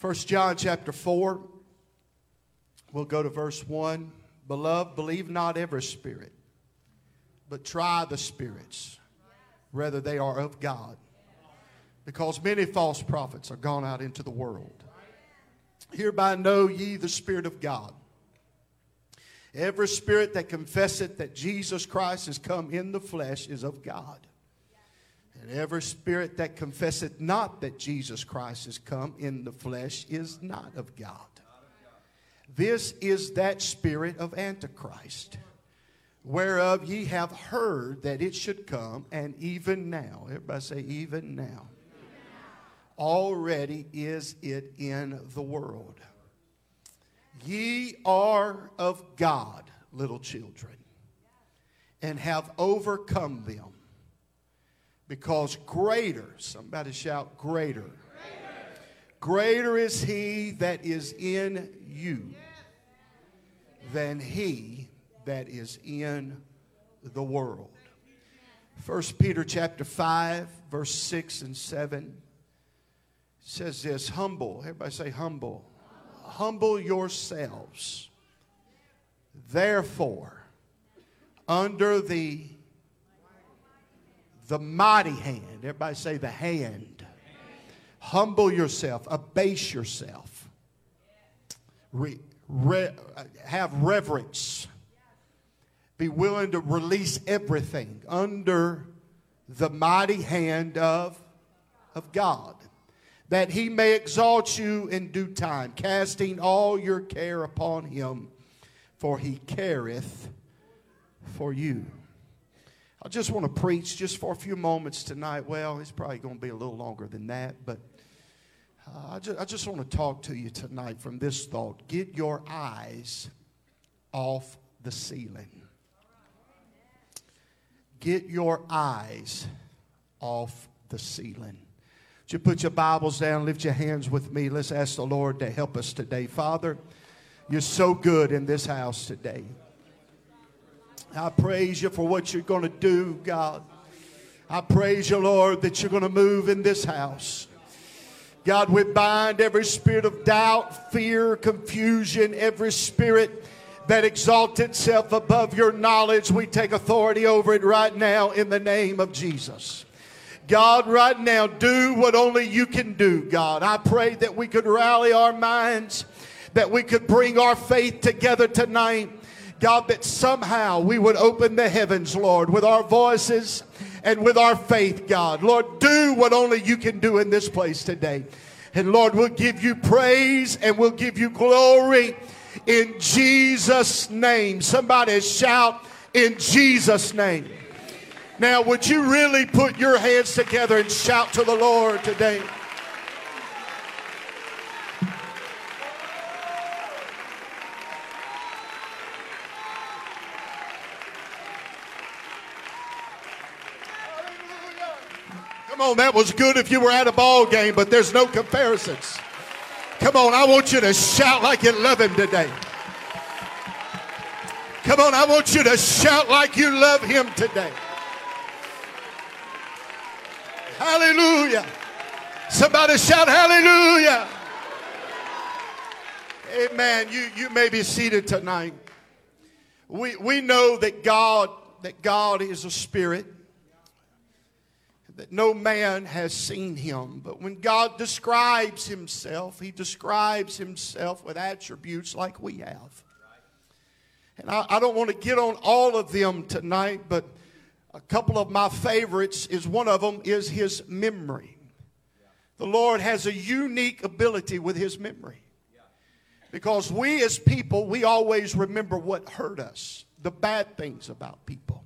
1 John chapter 4. We'll go to verse 1. Beloved, believe not every spirit, but try the spirits, whether they are of God. Because many false prophets are gone out into the world. Hereby know ye the Spirit of God. Every spirit that confesseth that Jesus Christ has come in the flesh is of God. And every spirit that confesseth not that Jesus Christ has come in the flesh is not of God. This is that spirit of Antichrist, whereof ye have heard that it should come, and even now, everybody say, even now, already is it in the world. Ye are of God, little children, and have overcome them because greater, somebody shout, greater. greater. Is he that is in you than he that is in the world. 1 Peter chapter 5, verse 6 and 7 says this humble. Everybody say humble. Humble yourselves, therefore, under the the mighty hand. Everybody say the hand. Humble yourself, abase yourself, re, re, have reverence, be willing to release everything under the mighty hand of, of God, that he may exalt you in due time, casting all your care upon him, for he careth for you. I just want to preach just for a few moments tonight. Well, it's probably going to be a little longer than that, but uh, I, just, I just want to talk to you tonight from this thought. Get your eyes off the ceiling. Get your eyes off the ceiling. Would you put your Bibles down, lift your hands with me. Let's ask the Lord to help us today. Father, you're so good in this house today. I praise you for what you're going to do, God. I praise you, Lord, that you're going to move in this house. God, we bind every spirit of doubt, fear, confusion, every spirit that exalts itself above your knowledge. We take authority over it right now in the name of Jesus. God, right now, do what only you can do, God. I pray that we could rally our minds, that we could bring our faith together tonight God, that somehow we would open the heavens, Lord, with our voices and with our faith, God. Lord, do what only you can do in this place today. And Lord, we'll give you praise and we'll give you glory in Jesus' name. Somebody shout in Jesus' name. Now, would you really put your hands together and shout to the Lord today? Come on, that was good if you were at a ball game, but there's no comparisons. Come on, I want you to shout like you love him today. Come on, I want you to shout like you love him today. Hallelujah. Somebody shout hallelujah. Amen. You, you may be seated tonight. We, we know that God, that God is a spirit that no man has seen him. But when God describes himself, he describes himself with attributes like we have. And I, I, don't want to get on all of them tonight, but a couple of my favorites is one of them is his memory. The Lord has a unique ability with his memory. Because we as people, we always remember what hurt us, the bad things about people.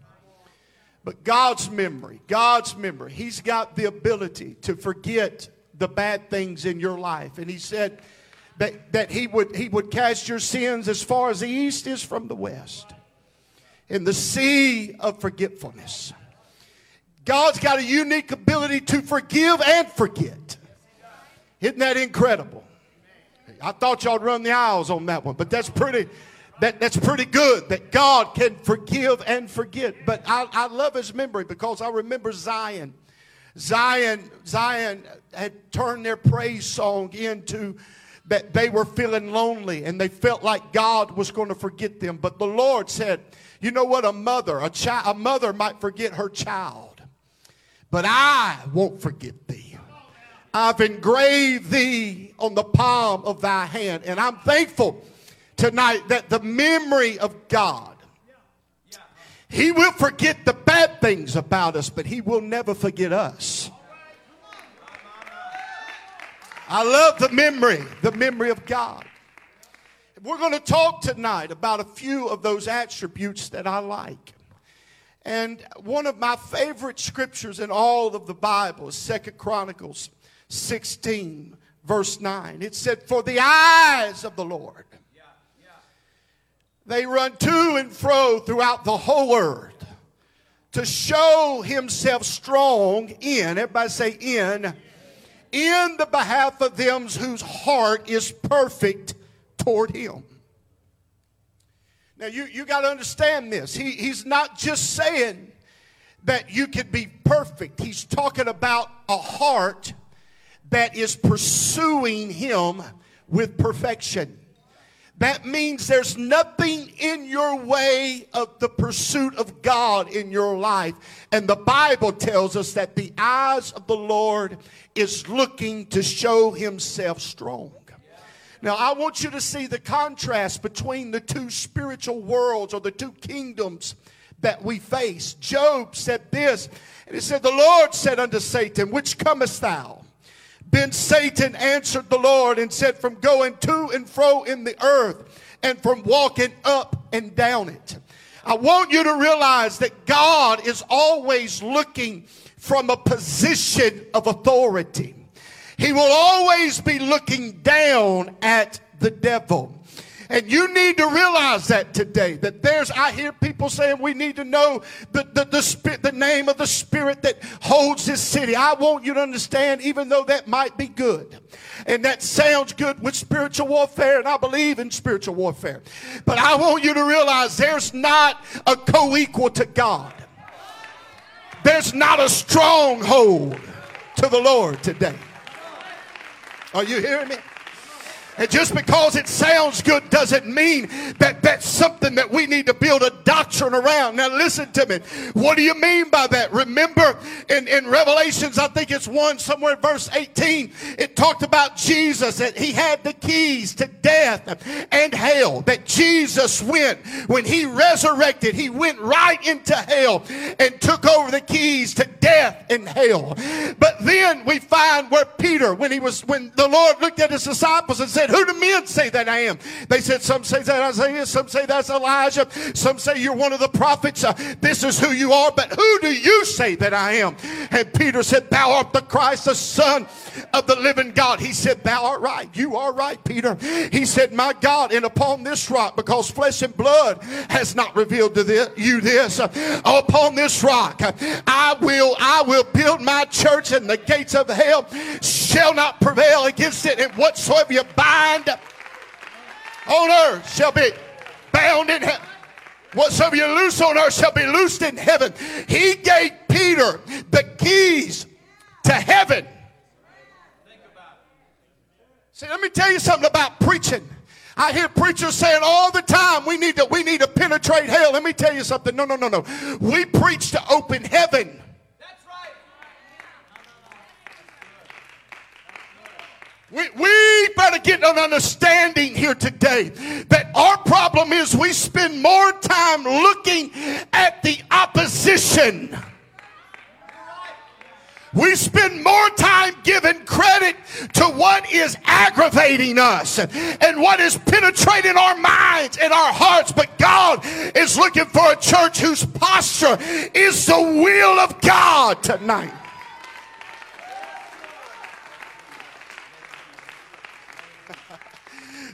But God's memory, God's memory, He's got the ability to forget the bad things in your life. And He said that, that he, would, he would cast your sins as far as the east is from the west in the sea of forgetfulness. God's got a unique ability to forgive and forget. Isn't that incredible? I thought y'all'd run the aisles on that one, but that's pretty, that, that's pretty good that God can forgive and forget. But I, I love his memory because I remember Zion. Zion, Zion had turned their praise song into that they were feeling lonely and they felt like God was going to forget them. But the Lord said, you know what? A mother, a child, a mother might forget her child, but I won't forget thee. I've engraved thee on the palm of thy hand. And I'm thankful tonight that the memory of God, He will forget the bad things about us, but He will never forget us. I love the memory, the memory of God. We're going to talk tonight about a few of those attributes that I like. And one of my favorite scriptures in all of the Bible is Second Chronicles 16, verse 9. It said, For the eyes of the Lord, they run to and fro throughout the whole earth to show himself strong in, everybody say in, in the behalf of them whose heart is perfect toward him. Now, you, you got to understand this. He, he's not just saying that you can be perfect, he's talking about a heart that is pursuing him with perfection. That means there's nothing in your way of the pursuit of God in your life. And the Bible tells us that the eyes of the Lord is looking to show himself strong. Now, I want you to see the contrast between the two spiritual worlds or the two kingdoms that we face. Job said this, and he said, The Lord said unto Satan, Which comest thou? Then Satan answered the Lord and said, From going to and fro in the earth and from walking up and down it. I want you to realize that God is always looking from a position of authority. He will always be looking down at the devil. And you need to realize that today. That there's, I hear people saying we need to know the, the, the, spirit, the name of the spirit that holds this city. I want you to understand, even though that might be good. And that sounds good with spiritual warfare, and I believe in spiritual warfare. But I want you to realize there's not a co equal to God, there's not a stronghold to the Lord today. Are you hearing me? And just because it sounds good doesn't mean that that's something that we need to build a doctrine around. Now, listen to me. What do you mean by that? Remember in, in Revelations, I think it's 1 somewhere verse 18, it talked about Jesus, that he had the keys to death and hell. That Jesus went, when he resurrected, he went right into hell and took over the keys to death and hell. But then we find where Peter, when he was, when the Lord looked at his disciples and said, Who do men say that I am? They said, Some say that Isaiah, some say that's Elijah, some say you're one of the prophets. Uh, this is who you are, but who do you say that I am? And Peter said, Thou art the Christ, the Son of the living God. He said, Thou art right. You are right, Peter. He said, My God, and upon this rock, because flesh and blood has not revealed to this, you this, uh, upon this rock, I will, I will build my church, and the gates of hell shall not prevail against it. And whatsoever you bind bind on earth shall be bound in heaven. Whatsoever you loose on earth shall be loosed in heaven. He gave Peter the keys to heaven. See, let me tell you something about preaching. I hear preachers saying all the time we need to we need to penetrate hell. Let me tell you something. No, no, no, no. We preach to open heaven. We, we better get an understanding here today that our problem is we spend more time looking at the opposition. We spend more time giving credit to what is aggravating us and what is penetrating our minds and our hearts. But God is looking for a church whose posture is the will of God tonight.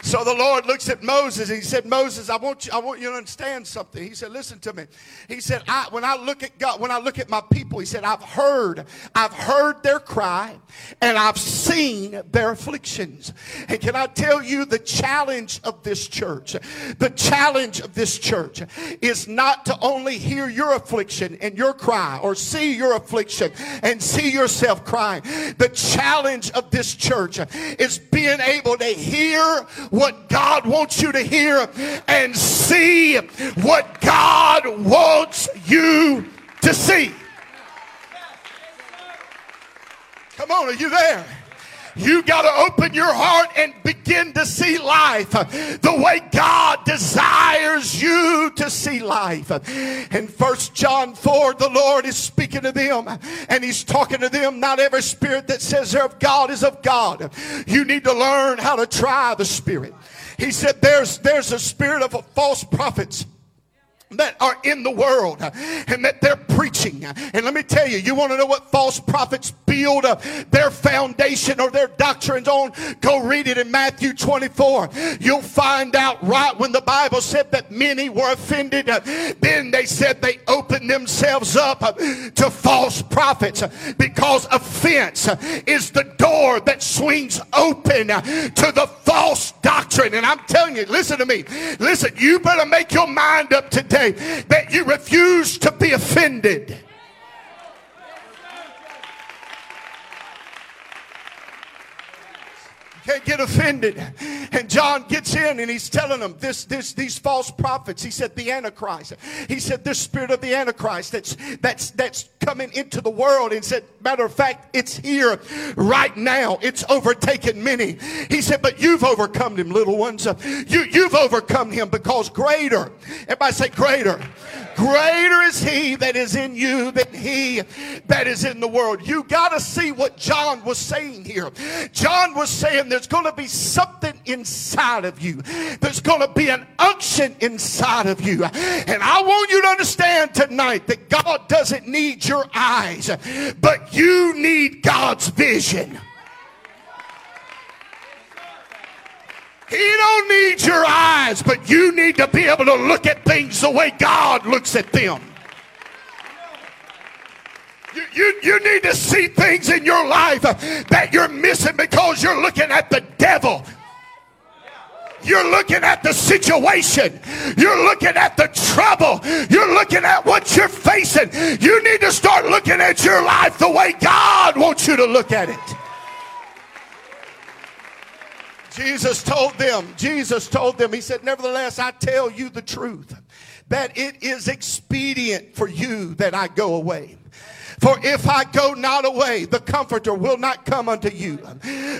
So the Lord looks at Moses and he said, Moses, I want you, I want you to understand something. He said, listen to me. He said, I, when I look at God, when I look at my people, he said, I've heard, I've heard their cry and I've seen their afflictions. And can I tell you the challenge of this church? The challenge of this church is not to only hear your affliction and your cry or see your affliction and see yourself crying. The challenge of this church is being able to hear what God wants you to hear and see what God wants you to see. Come on, are you there? You got to open your heart and begin to see life the way God desires you to see life. In First John 4, the Lord is speaking to them and He's talking to them. Not every spirit that says they're of God is of God. You need to learn how to try the spirit. He said there's, there's a spirit of a false prophets that are in the world and that they're preaching. And let me tell you, you want to know what false prophets build their foundation or their doctrines on? Go read it in Matthew 24. You'll find out right when the Bible said that many were offended. Then they said they opened themselves up to false prophets because offense is the door that swings open to the false doctrine. And I'm telling you, listen to me. Listen, you better make your mind up today today that you refuse to be offended. Can't get offended. And John gets in and he's telling them this, this, these false prophets. He said the Antichrist. He said this spirit of the Antichrist that's that's that's coming into the world. And said, matter of fact, it's here right now. It's overtaken many. He said, but you've overcome him, little ones. You you've overcome him because greater. Everybody say greater. Greater is he that is in you than he that is in the world. You got to see what John was saying here. John was saying there's going to be something inside of you. There's going to be an unction inside of you. And I want you to understand tonight that God doesn't need your eyes, but you need God's vision. He don't need your eyes, but you need to be able to look at things the way God looks at them. You, you, you need to see things in your life that you're missing because you're looking at the devil. You're looking at the situation. You're looking at the trouble. You're looking at what you're facing. You need to start looking at your life the way God wants you to look at it. Jesus told them, Jesus told them, He said, Nevertheless, I tell you the truth, that it is expedient for you that I go away. For if I go not away, the comforter will not come unto you.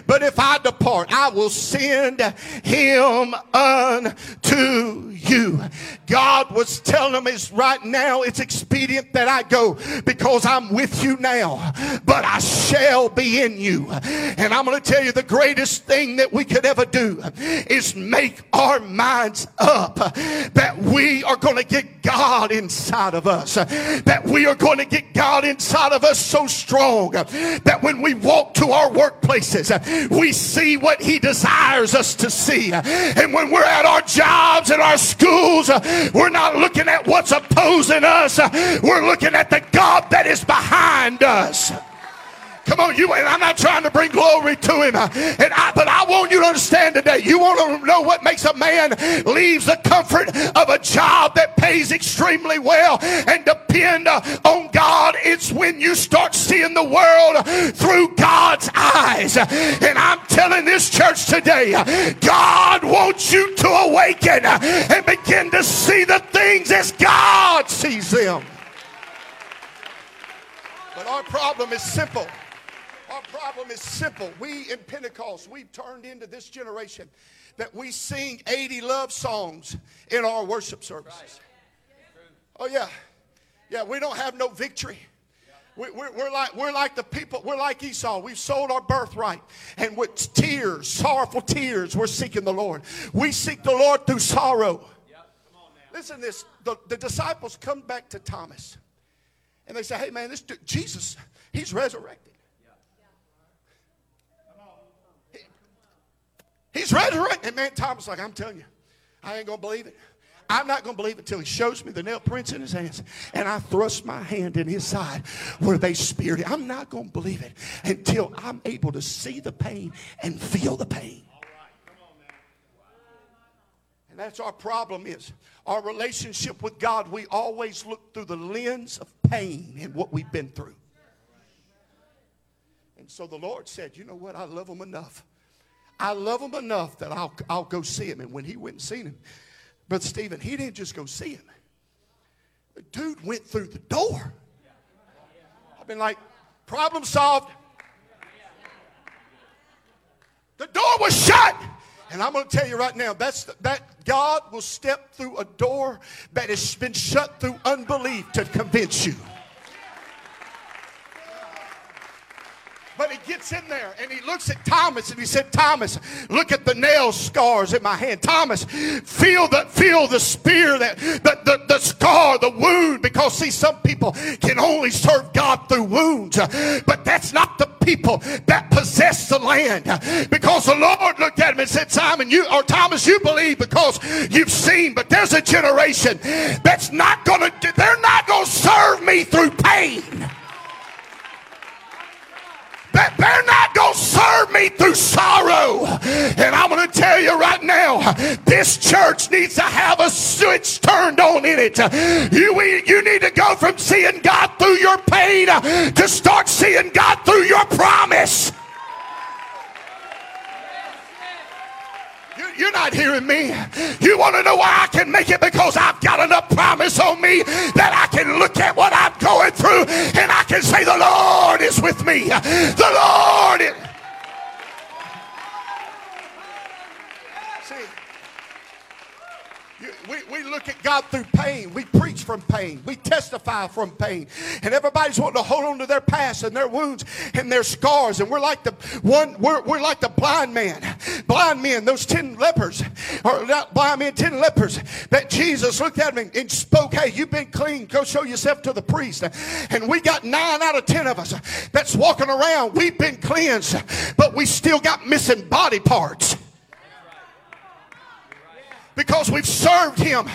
But if I depart, I will send him unto you. God was telling them is right now it's expedient that I go because I'm with you now, but I shall be in you. And I'm going to tell you the greatest thing that we could ever do is make our minds up that we are going to get God inside of us, that we are going to get God inside of us so strong that when we walk to our workplaces, we see what He desires us to see. And when we're at our jobs and our schools, we're not looking at what's opposing us, we're looking at the God that is behind us. Come on, you and I'm not trying to bring glory to him. And I, but I want you to understand today. You want to know what makes a man leaves the comfort of a job that pays extremely well and depend on God. It's when you start seeing the world through God's eyes. And I'm telling this church today, God wants you to awaken and begin to see the things as God sees them. But our problem is simple. Our problem is simple. We in Pentecost, we've turned into this generation that we sing 80 love songs in our worship services. Oh, yeah. Yeah, we don't have no victory. We, we're, we're, like, we're like the people, we're like Esau. We've sold our birthright. And with tears, sorrowful tears, we're seeking the Lord. We seek the Lord through sorrow. Listen this the, the disciples come back to Thomas and they say, Hey, man, this Jesus, he's resurrected. He's resurrected. And man, Thomas like, I'm telling you, I ain't going to believe it. I'm not going to believe it until he shows me the nail prints in his hands. And I thrust my hand in his side where they speared it. I'm not going to believe it until I'm able to see the pain and feel the pain. And that's our problem is our relationship with God. We always look through the lens of pain and what we've been through. And so the Lord said, you know what? I love him enough. I love him enough that I'll, I'll go see him. And when he went and seen him, Brother Stephen, he didn't just go see him. The dude went through the door. I've been like, problem solved. The door was shut. And I'm going to tell you right now, that's that God will step through a door that has been shut through unbelief to convince you. But he gets in there and he looks at Thomas and he said, Thomas, look at the nail scars in my hand. Thomas, feel the feel the spear, that the, the, the scar, the wound. Because see, some people can only serve God through wounds. But that's not the people that possess the land. Because the Lord looked at him and said, Simon, you or Thomas, you believe because you've seen, but there's a generation that's not gonna they're not gonna serve me through pain. They're not going to serve me through sorrow. And I'm going to tell you right now, this church needs to have a switch turned on in it. You, you need to go from seeing God through your pain to start seeing God through your promise. You're not hearing me. You want to know why I can make it? Because I've got enough promise on me that through pain. We preach from pain. We testify from pain. And everybody's wanting to hold on to their past and their wounds and their scars. And we're like the one, we're, we're like the blind man. Blind men, those ten lepers, or not blind men, ten lepers that Jesus looked at them and spoke, Hey, you've been clean. Go show yourself to the priest. And we got nine out of ten of us that's walking around. We've been cleansed, but we still got missing body parts because we've served him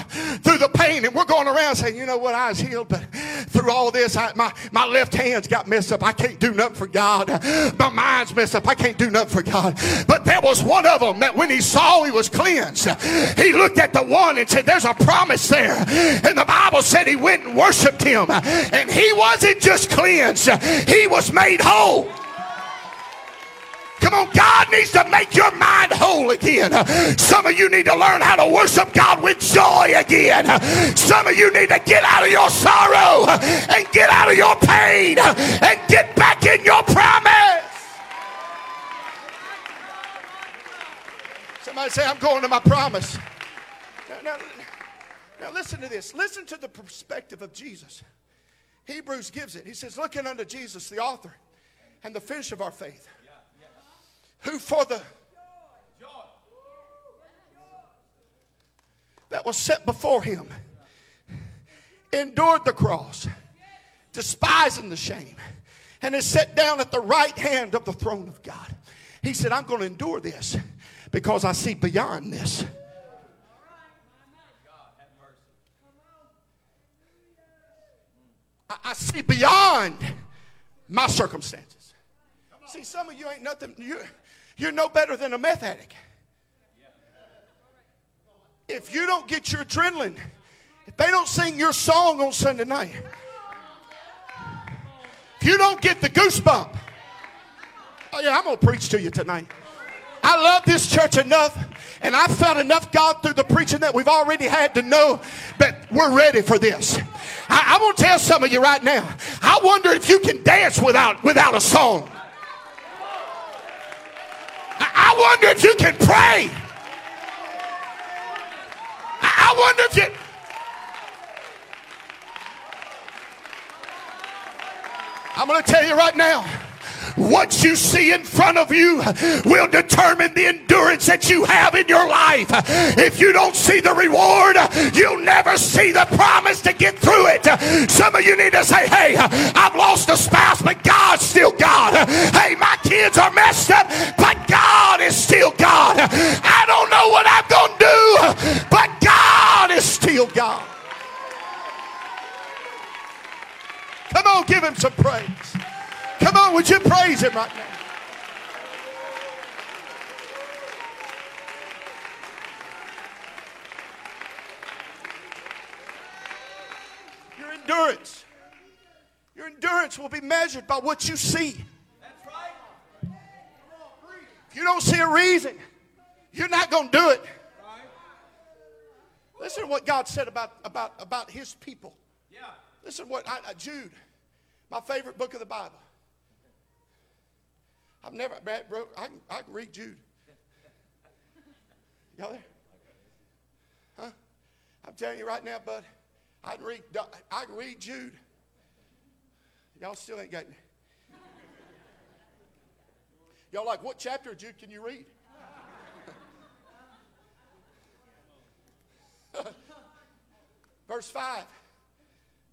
through the pain and we're going around saying, you know what, I was healed, but through all this, I, my, my left hand's got messed up. I can't do nothing for God. My mind's messed up. I can't do nothing for God. But there was one of them that when he saw he was cleansed, he looked at the one and said, there's a promise there. And the Bible said he went and worshiped him. And he wasn't just cleansed, he was made whole. Come on, God needs to make your mind whole again. Some of you need to learn how to worship God with joy again. Some of you need to get out of your sorrow and get out of your pain and get back in your promise. Somebody say, I'm going to my promise. Now, now, now listen to this. Listen to the perspective of Jesus. Hebrews gives it. He says, looking unto Jesus, the author and the finish of our faith who for the that was set before him endured the cross, despising the shame, and is set down at the right hand of the throne of God. He said, I'm going to endure this because I see beyond this. I, see beyond my circumstances. See, some of you ain't nothing. You, you're no better than a meth addict. If you don't get your adrenaline, if they don't sing your song on Sunday night, if you don't get the goosebump, oh yeah, I'm going to preach to you tonight. I love this church enough, and I've found enough God through the preaching that we've already had to know that we're ready for this. I, I want to tell some of you right now. I wonder if you can dance without without a song. I wonder if you can pray. I wonder if you. I'm going to tell you right now what you see in front of you will determine the endurance that you have in your life. If you don't see the reward, you'll never see the promise to get through it. Some of you need to say, hey, I've lost a spouse, but God's still God. Hey, my kids are messed up, but God is still God. I don't know what I'm going to do, but God is still God. Come on, give him some praise. On, would you praise him right now? Your endurance. Your endurance will be measured by what you see. If you don't see a reason, you're not going to do it. Listen to what God said about, about, about his people. Listen to what I, I, Jude, my favorite book of the Bible. I've never, bro, I can, I can read Jude. Y'all there? Huh? I'm telling you right now, bud, I can read, I can read Jude. Y'all still ain't got. Y'all like, what chapter of Jude can you read? Verse 5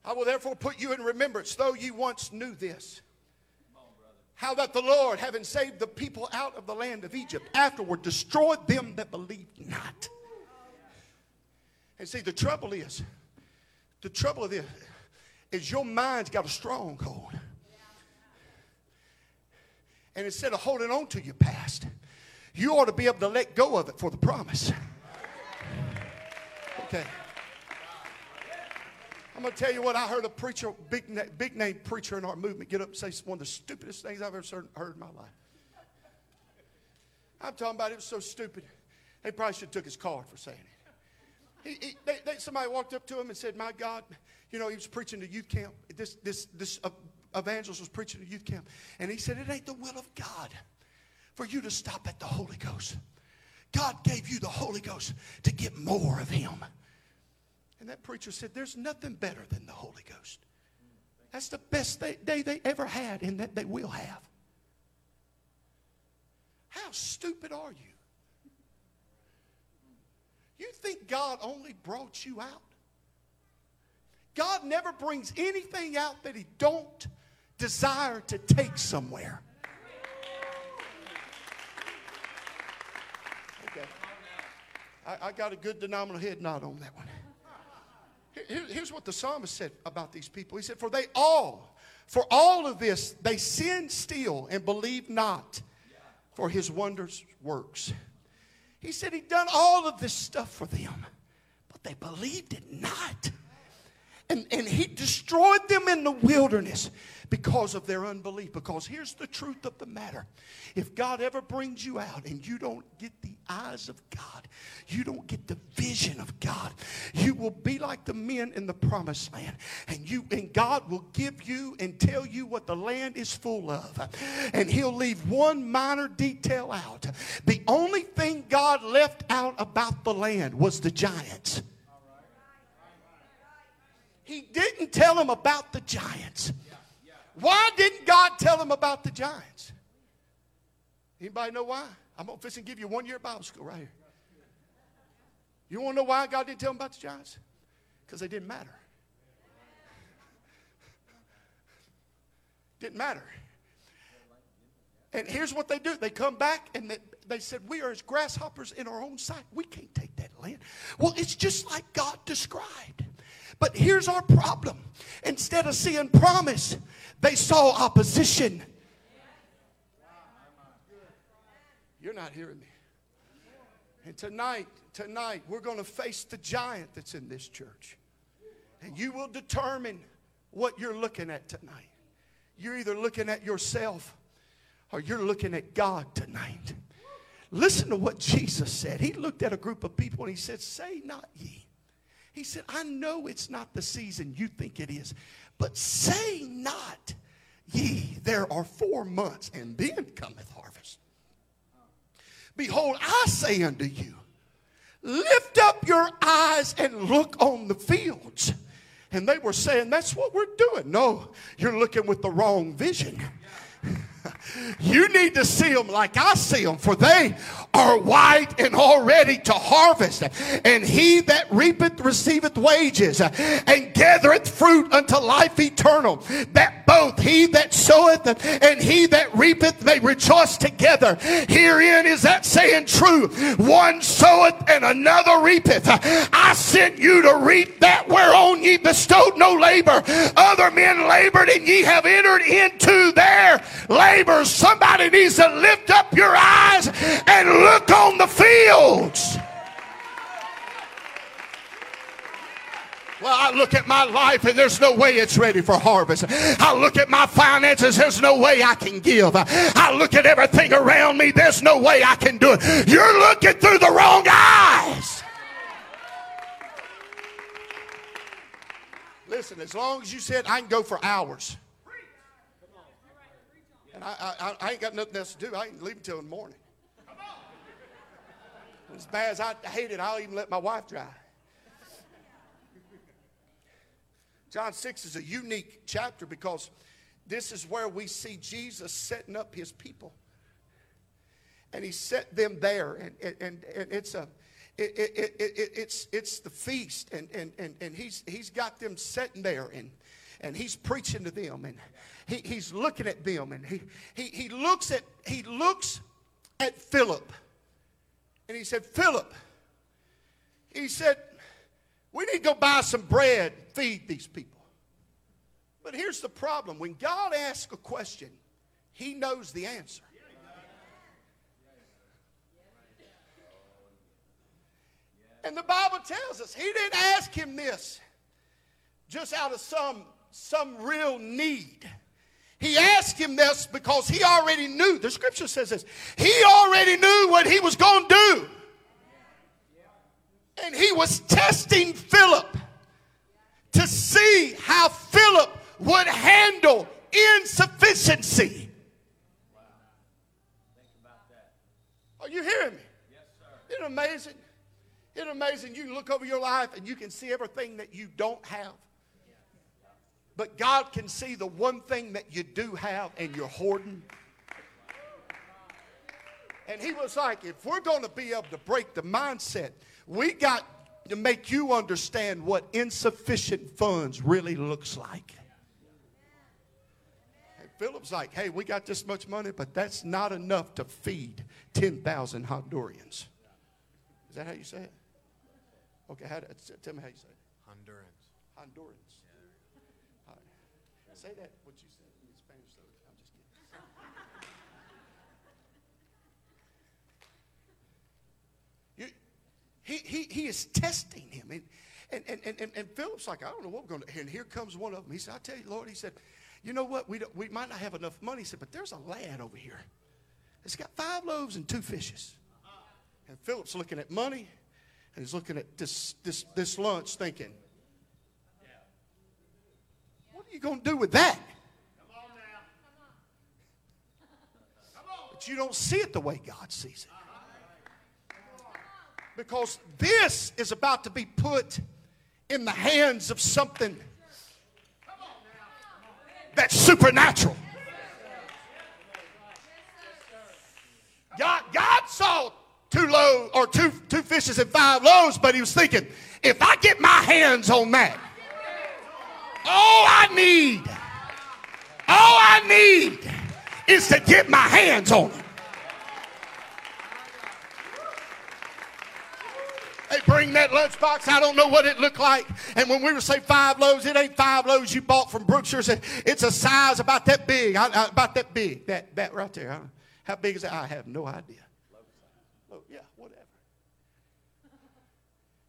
I will therefore put you in remembrance, though you once knew this. How that the Lord, having saved the people out of the land of Egypt, afterward destroyed them that believed not. And see, the trouble is, the trouble of this is your mind's got a stronghold. And instead of holding on to your past, you ought to be able to let go of it for the promise. Okay. I'm going to tell you what I heard a preacher, big, big name preacher in our movement, get up and say one of the stupidest things I've ever heard in my life. I'm talking about it was so stupid. They probably should have took his card for saying it. He, he, they, they, somebody walked up to him and said, "My God, you know, he was preaching to youth camp. This this this uh, evangelist was preaching to youth camp, and he said, "It ain't the will of God for you to stop at the Holy Ghost. God gave you the Holy Ghost to get more of Him." And that preacher said, There's nothing better than the Holy Ghost. That's the best day they ever had, and that they will have. How stupid are you? You think God only brought you out? God never brings anything out that He don't desire to take somewhere. Okay. I, I got a good denominator head nod on that one. Here's what the psalmist said about these people. He said, For they all, for all of this, they sin still and believe not for his wonders works. He said he'd done all of this stuff for them, but they believed it not. And, and he destroyed them in the wilderness because of their unbelief. Because here's the truth of the matter if God ever brings you out and you don't get the eyes of God, you don't get the vision of God, you will be like the men in the promised land. And you and God will give you and tell you what the land is full of. And he'll leave one minor detail out. The only thing God left out about the land was the giants. He didn't tell him about the giants. Why didn't God tell them about the giants? Anybody know why? I'm going to fix and give you one year Bible school right here. You want to know why God didn't tell them about the giants? Because they didn't matter. didn't matter. And here's what they do they come back and they, they said, We are as grasshoppers in our own sight. We can't take that land. Well, it's just like God described. But here's our problem instead of seeing promise, they saw opposition. You're not hearing me. And tonight, tonight, we're going to face the giant that's in this church. And you will determine what you're looking at tonight. You're either looking at yourself or you're looking at God tonight. Listen to what Jesus said. He looked at a group of people and he said, Say not ye. He said, I know it's not the season you think it is, but say not ye, there are four months, and then cometh harvest. Behold, I say unto you, lift up your eyes and look on the fields. And they were saying, That's what we're doing. No, you're looking with the wrong vision. You need to see them like I see them, for they are white and all ready to harvest. And he that reapeth receiveth wages uh, and gathereth fruit unto life eternal. That both he that soweth and he that reapeth may rejoice together. Herein is that saying true. One soweth and another reapeth. I sent you to reap that whereon ye bestowed no labor. Other men labored and ye have entered into their labors. Somebody needs to lift up your eyes and look on the fields. Well, I look at my life and there's no way it's ready for harvest. I look at my finances, there's no way I can give. I look at everything around me, there's no way I can do it. You're looking through the wrong eyes. Listen, as long as you said I can go for hours. And I, I, I ain't got nothing else to do. I ain't leave until the morning. As bad as I hate it, I'll even let my wife drive. John 6 is a unique chapter because this is where we see Jesus setting up his people. And he set them there, and, and, and it's a it, it, it, it's, it's the feast, and, and, and, and he's, he's got them sitting there, and, and he's preaching to them, and he, he's looking at them, and he, he, he, looks at, he looks at Philip, and he said, Philip, he said, we need to go buy some bread, feed these people. But here's the problem when God asks a question, He knows the answer. And the Bible tells us He didn't ask him this just out of some, some real need. Asked him this because he already knew. The scripture says this. He already knew what he was going to do. And he was testing Philip to see how Philip would handle insufficiency. Are you hearing me? Yes, sir. Isn't it amazing? Isn't it amazing? You can look over your life and you can see everything that you don't have. But God can see the one thing that you do have and you're hoarding. And he was like, if we're going to be able to break the mindset, we got to make you understand what insufficient funds really looks like. And Philip's like, hey, we got this much money, but that's not enough to feed 10,000 Hondurans. Is that how you say it? Okay, how, tell me how you say it. Hondurans. Hondurans. Say that, what you said in Spanish, so I'm just kidding. You, he, he, he is testing him. And, and, and, and, and Philip's like, I don't know what we're going to. And here comes one of them. He said, I tell you, Lord, he said, you know what? We, we might not have enough money. He said, but there's a lad over here. He's got five loaves and two fishes. And Philip's looking at money and he's looking at this, this, this lunch thinking, you going to do with that? But you don't see it the way God sees it. Because this is about to be put in the hands of something that's supernatural. God, God saw two loaves or two, two fishes and five loaves, but he was thinking, if I get my hands on that, all I need, all I need is to get my hands on it. They bring that lunchbox. I don't know what it looked like. And when we were say five loaves, it ain't five loaves you bought from Brookshire's. It's a size about that big, about that big, that that right there. How big is that? I have no idea. Oh, yeah, whatever.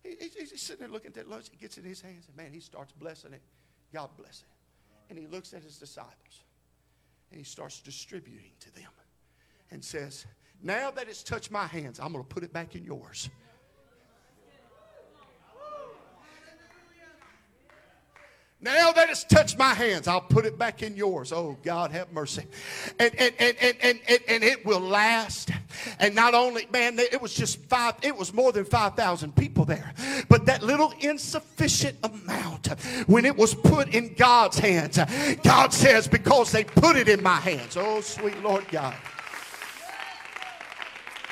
He, he's sitting there looking at that lunch. He gets in his hands, and man, he starts blessing it. God bless him. And he looks at his disciples and he starts distributing to them and says, Now that it's touched my hands, I'm going to put it back in yours. Now that it's touched my hands, I'll put it back in yours. Oh, God, have mercy. And, and, and, and, and, and, it will last. And not only, man, it was just five, it was more than 5,000 people there. But that little insufficient amount, when it was put in God's hands, God says, because they put it in my hands. Oh, sweet Lord God.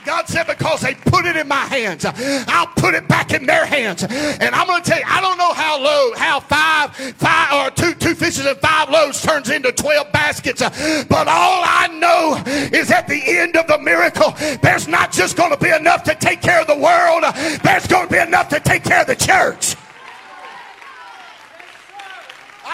God said, because they put it in my hands, I'll put it back in their hands. And I'm going to tell you, I don't know how low, how five, five or two, two fishes and five loaves turns into 12 baskets. But all I know is at the end of the miracle, there's not just going to be enough to take care of the world. There's going to be enough to take care of the church.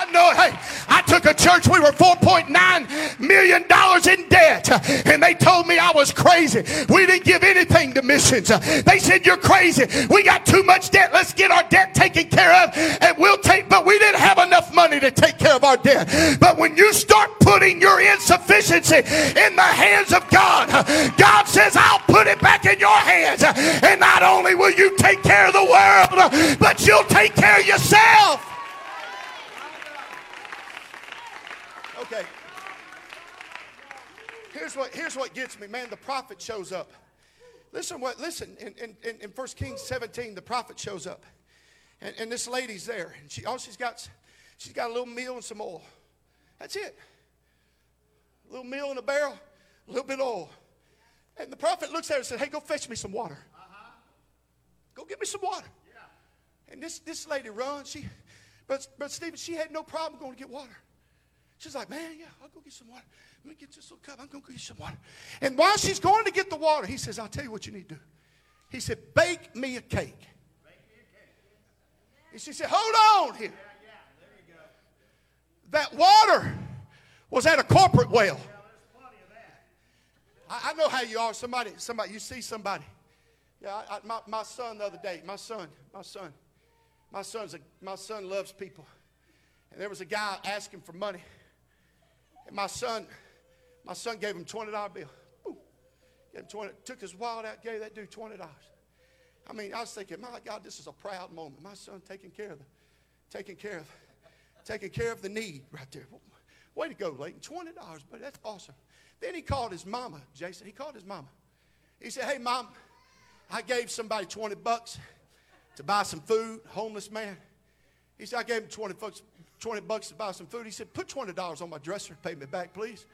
I know, hey, I took a church, we were $4.9 million in debt, and they told me I was crazy. We didn't give anything to missions. They said, You're crazy. We got too much debt. Let's get our debt taken care of, and we'll take, but we didn't have enough money to take care of our debt. But when you start putting your insufficiency in the hands of God, God says, I'll put it back in your hands. And not only will you take care of the world, but you'll take care of yourself. Okay. Here's what, here's what gets me, man. The prophet shows up. Listen what listen in, in, in 1 Kings 17, the prophet shows up. And, and this lady's there. And she all she's got she's got a little meal and some oil. That's it. A little meal in a barrel, a little bit of oil. And the prophet looks at her and says, Hey, go fetch me some water. Uh-huh. Go get me some water. Yeah. And this, this lady runs. She, but, but Stephen, she had no problem going to get water. She's like, man, yeah, I'll go get some water. Let me get this little cup. I'm going to get you some water. And while she's going to get the water, he says, I'll tell you what you need to do. He said, bake me a cake. And she said, hold on here. That water was at a corporate well. I, I know how you are. Somebody, somebody, you see somebody. Yeah, I, I, my, my son the other day, my son, my son, my son's a, my son loves people. And there was a guy asking for money. And my son, my son gave him $20 bill. Boom. Gave him 20, took his wallet out, gave that dude $20. I mean, I was thinking, my God, this is a proud moment. My son taking care of the, taking care of, taking care of the need right there. Way to go, Leighton. $20, but that's awesome. Then he called his mama, Jason. He called his mama. He said, Hey, mom, I gave somebody 20 bucks to buy some food, homeless man. He said, I gave him 20 bucks, 20 bucks to buy some food. He said, Put $20 on my dresser pay me back, please.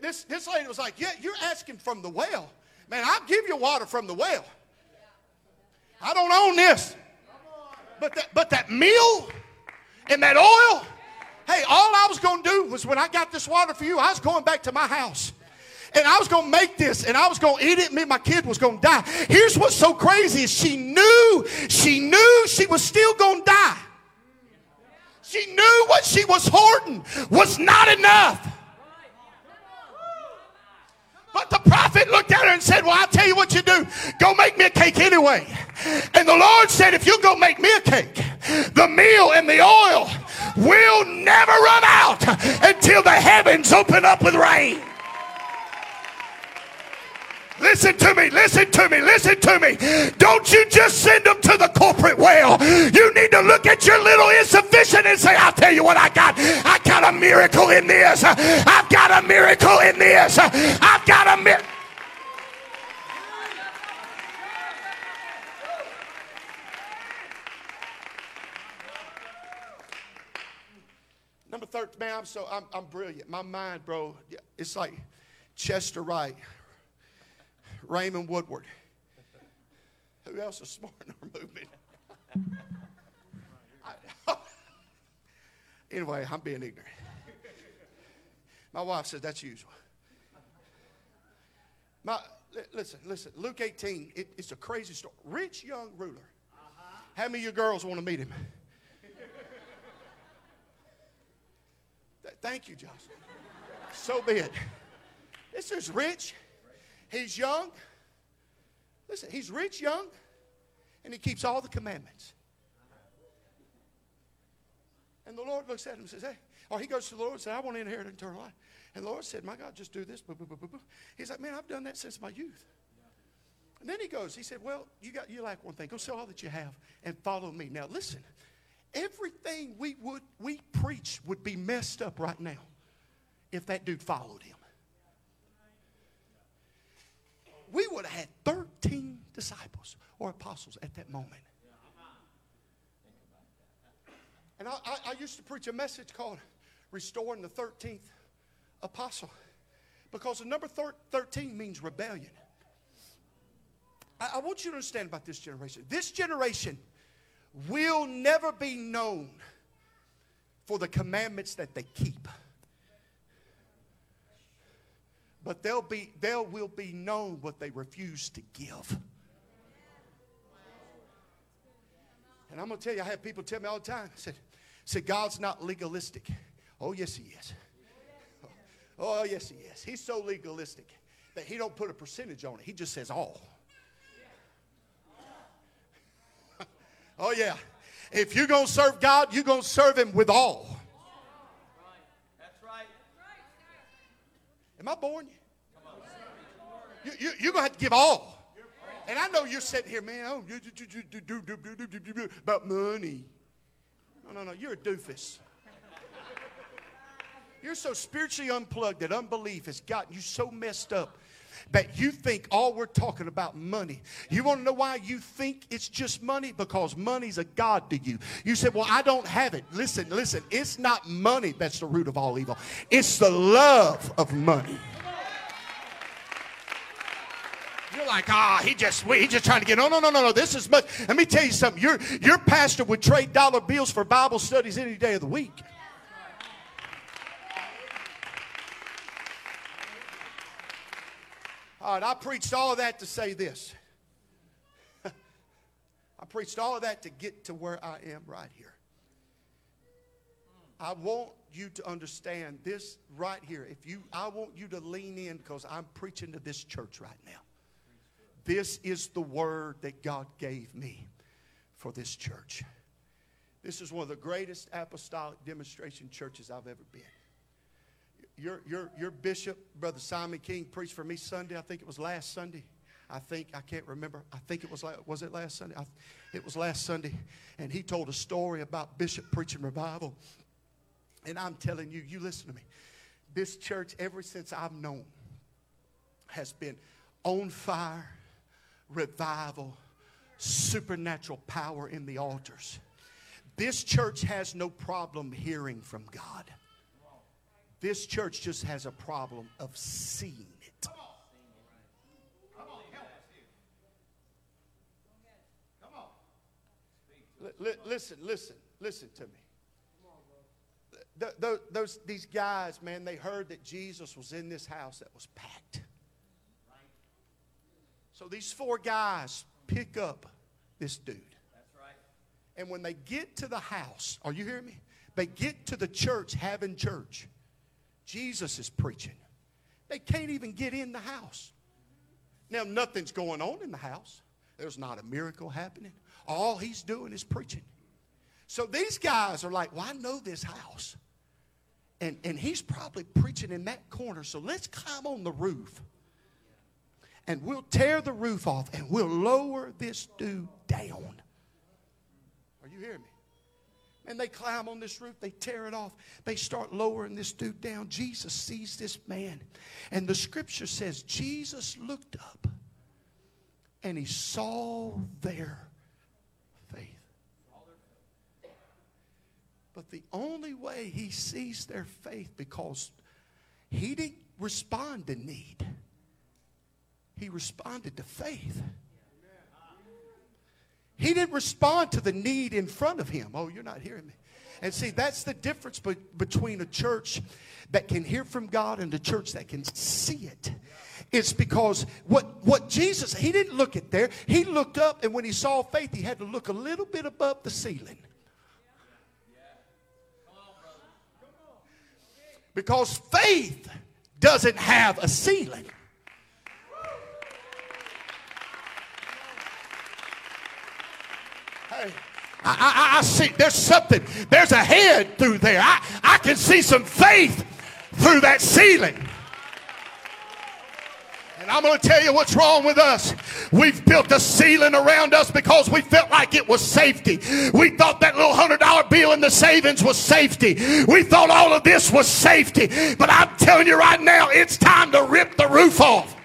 This, this lady was like, Yeah, you're asking from the well. Man, I'll give you water from the well. I don't own this. But that, but that meal and that oil, hey, all I was going to do was when I got this water for you, I was going back to my house and I was going to make this and I was going to eat it me and my kid was going to die. Here's what's so crazy is she knew, she knew she was still going to die. She knew what she was hoarding was not enough. But the prophet looked at her and said, Well, I'll tell you what you do. Go make me a cake anyway. And the Lord said, If you go make me a cake, the meal and the oil will never run out until the heavens open up with rain. Listen to me, listen to me, listen to me. Don't you just send them to the corporate well. You need to look at your little insufficient and say, I'll tell you what I got. I miracle in this. I've got a miracle in this. I've got a miracle. Number 13, man, I'm so, I'm, I'm brilliant. My mind, bro, it's like Chester Wright, Raymond Woodward. Who else is smart in our movement? anyway, I'm being ignorant. My wife says that's usual. My, listen, listen. Luke 18, it, it's a crazy story. Rich young ruler. Uh-huh. How many of you girls want to meet him? Thank you, Josh. So be it. This is rich. He's young. Listen, he's rich, young, and he keeps all the commandments. And the Lord looks at him and says, Hey, or he goes to the Lord and says, I want to inherit eternal life. And the Lord said, My God, just do this. He's like, Man, I've done that since my youth. And then he goes, he said, Well, you got you lack one thing. Go sell all that you have and follow me. Now listen, everything we would we preach would be messed up right now if that dude followed him. We would have had 13 disciples or apostles at that moment. And I, I, I used to preach a message called Restoring the 13th Apostle because the number thir- 13 means rebellion. I, I want you to understand about this generation. This generation will never be known for the commandments that they keep. But they'll be, they will be known what they refuse to give. And I'm going to tell you, I have people tell me all the time, I said, said, God's not legalistic. Oh, yes, he is. Oh, yes, he is. He's so legalistic that he don't put a percentage on it. He just says all. oh, yeah. If you're going to serve God, you're going to serve him with all. That's right. Am I boring you? you, you are going to have to give all. And I know you're sitting here, man, oh, about money. No, no, no, you're a doofus. You're so spiritually unplugged that unbelief has gotten you so messed up that you think all we're talking about money. You want to know why you think it's just money? Because money's a God to you. You said, Well, I don't have it. Listen, listen, it's not money that's the root of all evil, it's the love of money. You're like, ah, he just he just trying to get. No, no, no, no, no. This is much. Let me tell you something. Your your pastor would trade dollar bills for Bible studies any day of the week. All right, I preached all of that to say this. I preached all of that to get to where I am right here. I want you to understand this right here. If you I want you to lean in because I'm preaching to this church right now. This is the word that God gave me for this church. This is one of the greatest apostolic demonstration churches I've ever been your, your, your bishop, Brother Simon King, preached for me Sunday. I think it was last Sunday. I think, I can't remember. I think it was, was it last Sunday? I, it was last Sunday. And he told a story about Bishop preaching revival. And I'm telling you, you listen to me. This church, ever since I've known, has been on fire, revival, supernatural power in the altars. This church has no problem hearing from God. This church just has a problem of seeing it. Come on. Listen, listen, listen to me. those, these guys, man, they heard that Jesus was in this house that was packed. So these four guys pick up this dude. And when they get to the house, are you hearing me? They get to the church having church. Jesus is preaching. They can't even get in the house. Now, nothing's going on in the house. There's not a miracle happening. All he's doing is preaching. So these guys are like, well, I know this house. And, and he's probably preaching in that corner. So let's climb on the roof. And we'll tear the roof off and we'll lower this dude down. Are you hearing me? And they climb on this roof, they tear it off, they start lowering this dude down. Jesus sees this man, and the scripture says Jesus looked up and he saw their faith. But the only way he sees their faith because he didn't respond to need. He responded to faith. He didn't respond to the need in front of him. Oh, you're not hearing me. And see, that's the difference be- between a church that can hear from God and a church that can see it. It's because what, what Jesus, he didn't look at there. He looked up, and when he saw faith, he had to look a little bit above the ceiling. Because faith doesn't have a ceiling. I, I, I, see there's something, there's a head through there. I, I can see some faith through that ceiling. And I'm going to tell you what's wrong with us. We've built a ceiling around us because we felt like it was safety. We thought that little hundred dollar bill in the savings was safety. We thought all of this was safety. But I'm telling you right now, it's time to rip the roof off.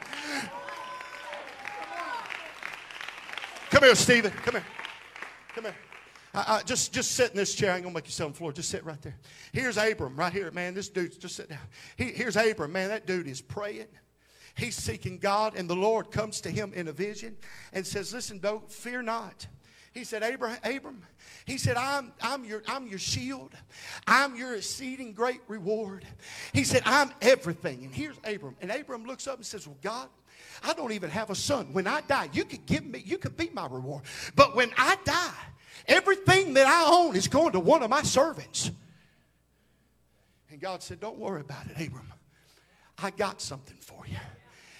Come here, Stephen. Come here. I, I, just, just sit in this chair. I ain't gonna make you sit on the floor. Just sit right there. Here's Abram, right here, man. This dude's just sit down. He, here's Abram, man. That dude is praying. He's seeking God, and the Lord comes to him in a vision and says, Listen, don't fear not. He said, Abraham, Abram, he said, I'm, I'm, your, I'm your shield. I'm your exceeding great reward. He said, I'm everything. And here's Abram. And Abram looks up and says, Well, God, I don't even have a son. When I die, you could give me, you could be my reward. But when I die, everything that I own is going to one of my servants. And God said, Don't worry about it, Abram. I got something for you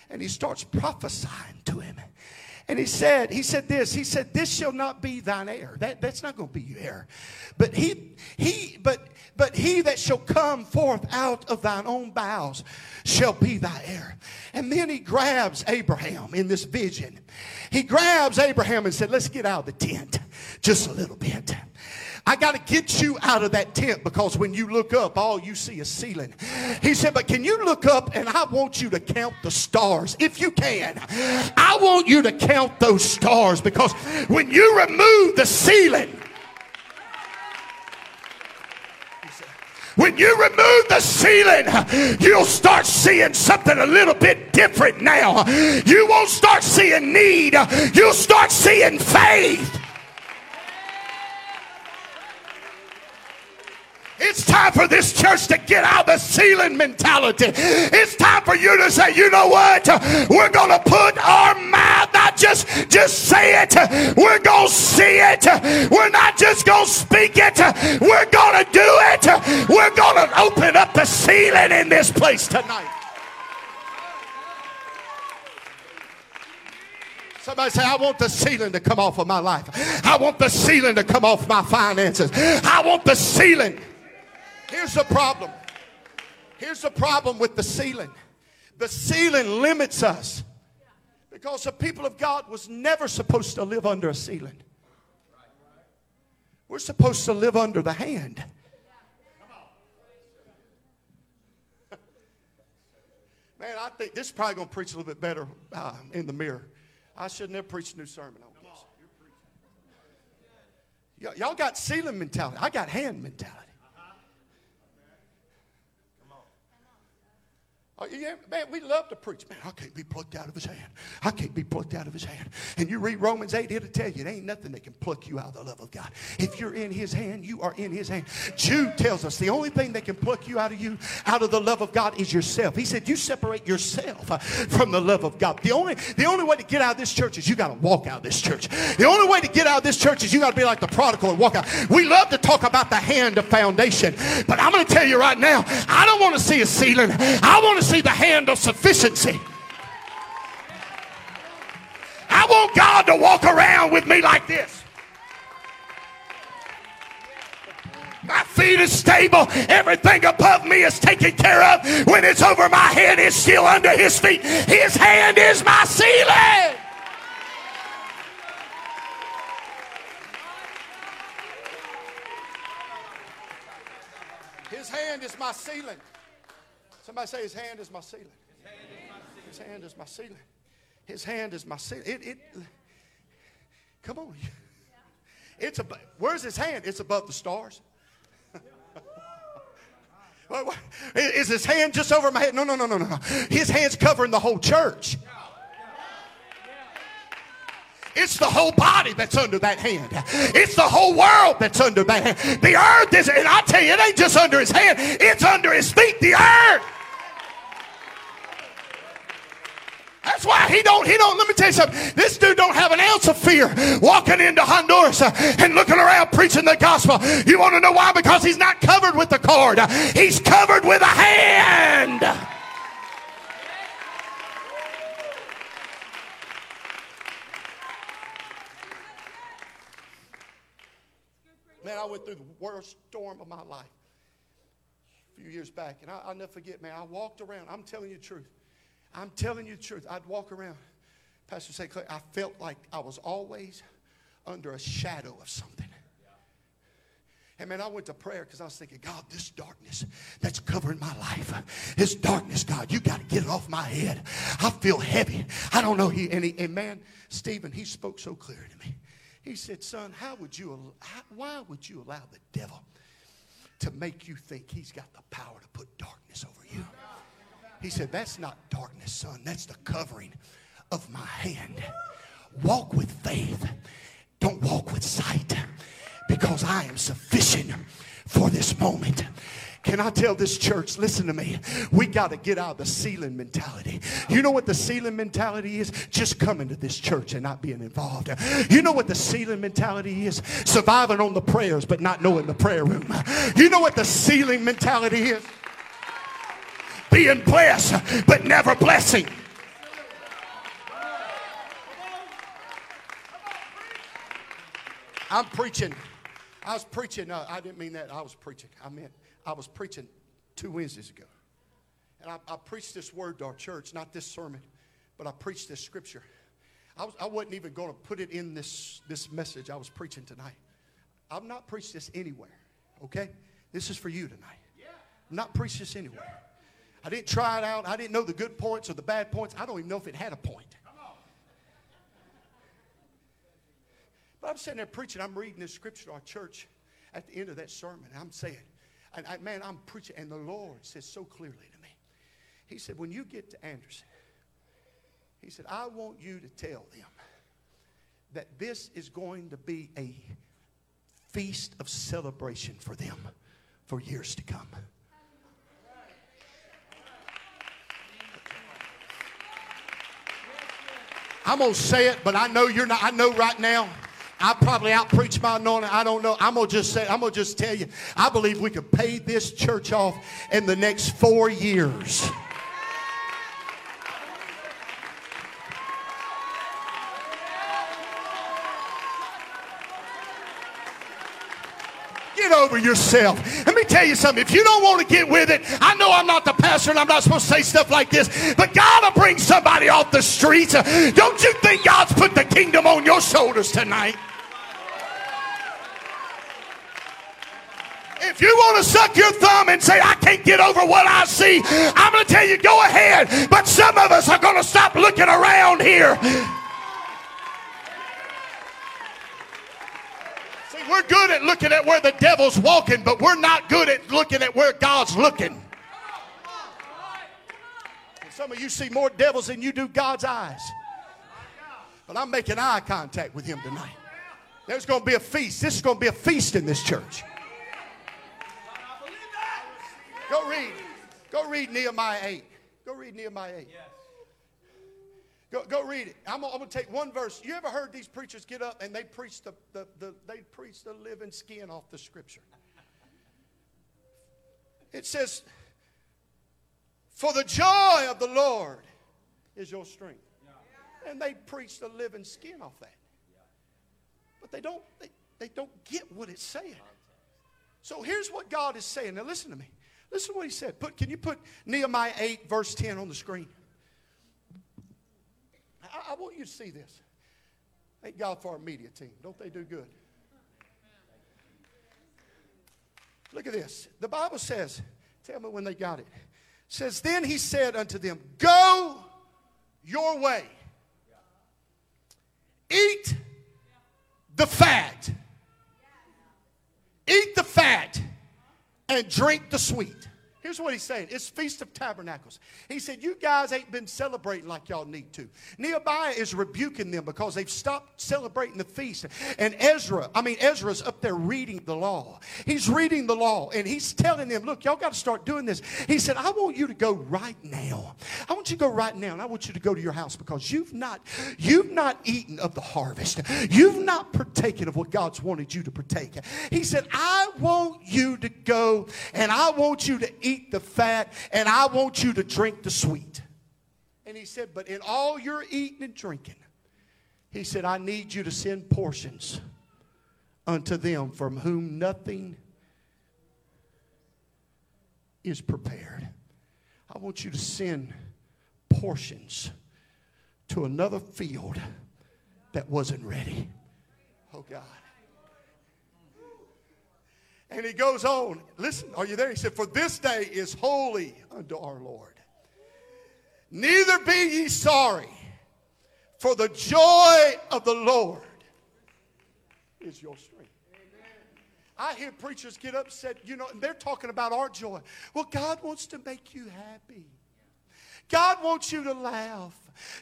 and he starts prophesying to him. And he said, he said this, he said, This shall not be thine heir. That, that's not going to be your heir. But he, he, but but he that shall come forth out of thine own bowels shall be thy heir. And then he grabs Abraham in this vision. He grabs Abraham and said, Let's get out of the tent just a little bit. I got to get you out of that tent because when you look up, all you see is ceiling. He said, But can you look up and I want you to count the stars if you can? I want you to count those stars because when you remove the ceiling, When you remove the ceiling, you'll start seeing something a little bit different now. You won't start seeing need, you'll start seeing faith. It's time for this church to get out of the ceiling mentality. It's time for you to say, you know what? We're going to put just, say it. We're going to see it. We're not just going to speak it. We're going to do it. We're going to open up the ceiling in this place tonight. Somebody say, I want the ceiling to come off of my life. I want the ceiling to come off my finances. I want the ceiling. Here's the problem. Here's the problem with the ceiling. The ceiling limits us because the people of God was never supposed to live under a ceiling. We're supposed to live under the hand. Man, I think this is probably going to preach a little bit better uh, in the mirror. I should never preach a new sermon on this. Y'all got ceiling mentality. I got hand mentality. Oh, man, we love to preach. Man, I can't be plucked out of his hand. I can't be plucked out of his hand. And you read Romans 8, it'll tell you it ain't nothing that can pluck you out of the love of God. If you're in his hand, you are in his hand. Jude tells us the only thing that can pluck you out of you, out of the love of God, is yourself. He said, You separate yourself uh, from the love of God. The only, the only way to get out of this church is you got to walk out of this church. The only way to get out of this church is you got to be like the prodigal and walk out. We love to talk about the hand of foundation, but I'm going to tell you right now, I don't want to see a ceiling. I want to see the hand of sufficiency. I want God to walk around with me like this. My feet is stable. Everything above me is taken care of. When it's over my head, it's still under his feet. His hand is my ceiling. His hand is my ceiling. Somebody say his hand is my ceiling. His hand is my ceiling. His hand is my ceiling. It, it, come on. It's above, where's his hand? It's above the stars. Is his hand just over my head? No, no, no, no, no. His hand's covering the whole church. It's the whole body that's under that hand. It's the whole world that's under that hand. The earth is, and I tell you, it ain't just under his hand, it's under his feet, the earth. That's why he don't, he don't, let me tell you something. This dude don't have an ounce of fear walking into Honduras uh, and looking around preaching the gospel. You want to know why? Because he's not covered with the cord. He's covered with a hand. Man, I went through the worst storm of my life a few years back, and I, will never forget, man. I walked around, I'm telling you the truth. I'm telling you the truth. I'd walk around, Pastor St. Clair, I felt like I was always under a shadow of something. And man, I went to prayer because I was thinking, God, this darkness that's covering my life, this darkness, God, you got to get it off my head. I feel heavy. I don't know. He and, he, and man, Stephen, he spoke so clear to me. He said, Son, how would you, how, why would you allow the devil to make you think he's got the power to put darkness over you? He said, That's not darkness, son. That's the covering of my hand. Walk with faith. Don't walk with sight because I am sufficient for this moment. Can I tell this church, listen to me, we got to get out of the ceiling mentality. You know what the ceiling mentality is? Just coming to this church and not being involved. You know what the ceiling mentality is? Surviving on the prayers but not knowing the prayer room. You know what the ceiling mentality is? Being blessed but never blessing. I'm preaching. I was preaching. Uh, I didn't mean that. I was preaching. I meant I was preaching two Wednesdays ago. And I, I preached this word to our church, not this sermon, but I preached this scripture. I, was, I wasn't even going to put it in this, this message I was preaching tonight. I've not preached this anywhere, okay? This is for you tonight. i not preached this anywhere. I didn't try it out. I didn't know the good points or the bad points. I don't even know if it had a point. But I'm sitting there preaching. I'm reading this scripture to our church at the end of that sermon. I'm saying, and I, man, I'm preaching, and the Lord says so clearly to me. He said, when you get to Anderson, he said, I want you to tell them that this is going to be a feast of celebration for them for years to come. I'm going to say it, but I know you're not, I know right now I probably outpreach my anointing. I don't know. I'm gonna just say, I'm gonna just tell you, I believe we could pay this church off in the next four years. Get over yourself. Let me tell you something. If you don't want to get with it, I know I'm not the pastor and I'm not supposed to say stuff like this, but God will bring somebody off the streets. Don't you think God's put the kingdom on your shoulders tonight? If you want to suck your thumb and say, I can't get over what I see, I'm going to tell you, go ahead. But some of us are going to stop looking around here. See, we're good at looking at where the devil's walking, but we're not good at looking at where God's looking. Some of you see more devils than you do God's eyes. But I'm making eye contact with him tonight. There's going to be a feast. This is going to be a feast in this church. Go read. Go read Nehemiah 8. Go read Nehemiah 8. Go, go read it. I'm, I'm going to take one verse. You ever heard these preachers get up and they preach the, the, the, they preach the living skin off the scripture? It says, For the joy of the Lord is your strength. And they preach the living skin off that. But they don't, they, they don't get what it's saying. So here's what God is saying. Now listen to me. Listen to what he said. Put, can you put Nehemiah 8, verse 10 on the screen? I, I want you to see this. Thank God for our media team. Don't they do good? Look at this. The Bible says, tell me when they got it. Says, then he said unto them, Go your way. Eat the fat. Eat the fat and drink the sweet. Here's what he's saying. It's Feast of Tabernacles. He said, You guys ain't been celebrating like y'all need to. Nehemiah is rebuking them because they've stopped celebrating the feast. And Ezra, I mean, Ezra's up there reading the law. He's reading the law and he's telling them, Look, y'all got to start doing this. He said, I want you to go right now. I want you to go right now and I want you to go to your house because you've not, you've not eaten of the harvest. You've not partaken of what God's wanted you to partake. He said, I want you to go and I want you to eat eat the fat and I want you to drink the sweet. And he said, But in all your eating and drinking, he said, I need you to send portions unto them from whom nothing is prepared. I want you to send portions to another field that wasn't ready. Oh, God. And he goes on. Listen, are you there? He said, For this day is holy unto our Lord. Neither be ye sorry, for the joy of the Lord is your strength. I hear preachers get upset, you know, and they're talking about our joy. Well, God wants to make you happy. God wants you to laugh.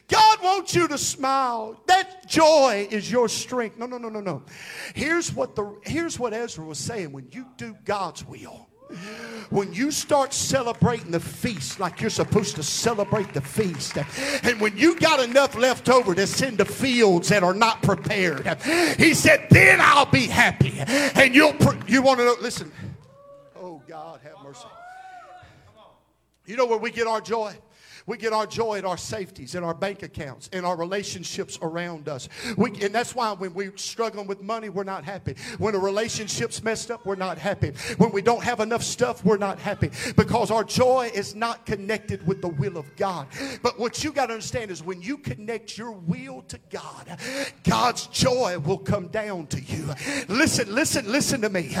God wants you to smile. That joy is your strength. No, no, no, no, no. Here's what the here's what Ezra was saying when you do God's will. When you start celebrating the feast like you're supposed to celebrate the feast, and when you got enough left over to send to fields that are not prepared, he said, then I'll be happy. And you'll, you want to know, listen, oh God, have mercy. You know where we get our joy? We get our joy in our safeties, in our bank accounts, in our relationships around us. We, and that's why when we're struggling with money, we're not happy. When a relationship's messed up, we're not happy. When we don't have enough stuff, we're not happy because our joy is not connected with the will of God. But what you got to understand is when you connect your will to God, God's joy will come down to you. Listen, listen, listen to me.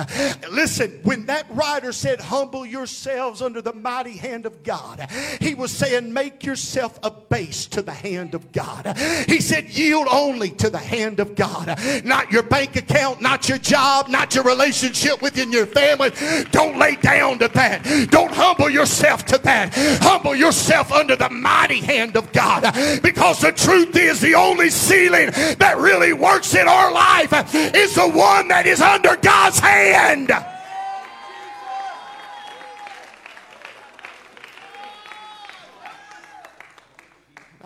Listen, when that writer said, Humble yourselves under the mighty hand of God, he was saying, make yourself abased to the hand of God. He said, yield only to the hand of God. Not your bank account, not your job, not your relationship within your family. Don't lay down to that. Don't humble yourself to that. Humble yourself under the mighty hand of God. Because the truth is, the only ceiling that really works in our life is the one that is under God's hand.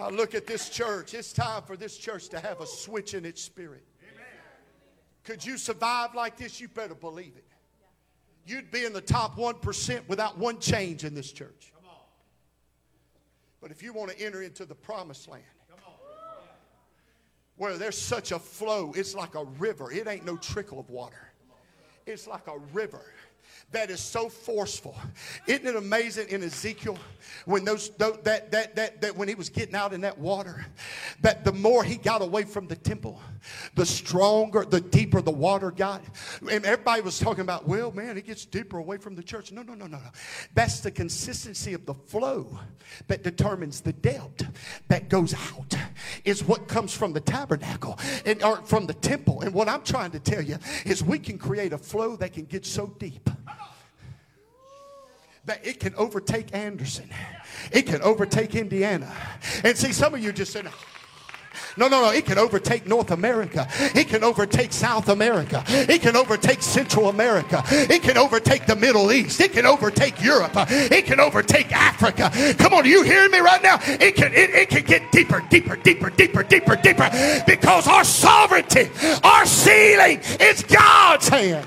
I look at this church. It's time for this church to have a switch in its spirit. Could you survive like this? You better believe it. You'd be in the top 1% without one change in this church. But if you want to enter into the promised land, where there's such a flow, it's like a river. It ain't no trickle of water, it's like a river that is so forceful. Isn't it amazing in Ezekiel when those that that that that when he was getting out in that water, that the more he got away from the temple, the stronger, the deeper the water got. And everybody was talking about, well, man, it gets deeper away from the church. No, no, no, no, no. That's the consistency of the flow that determines the depth that goes out. Is what comes from the tabernacle and or from the temple. And what I'm trying to tell you is we can create a flow that can get so deep that it can overtake Anderson. It can overtake Indiana. And see, some of you just said, no, no, no. It can overtake North America. It can overtake South America. It can overtake Central America. It can overtake the Middle East. It can overtake Europe. It can overtake Africa. Come on, are you hearing me right now? It can, it, it can get deeper, deeper, deeper, deeper, deeper, deeper. Because our sovereignty, our ceiling is God's hand.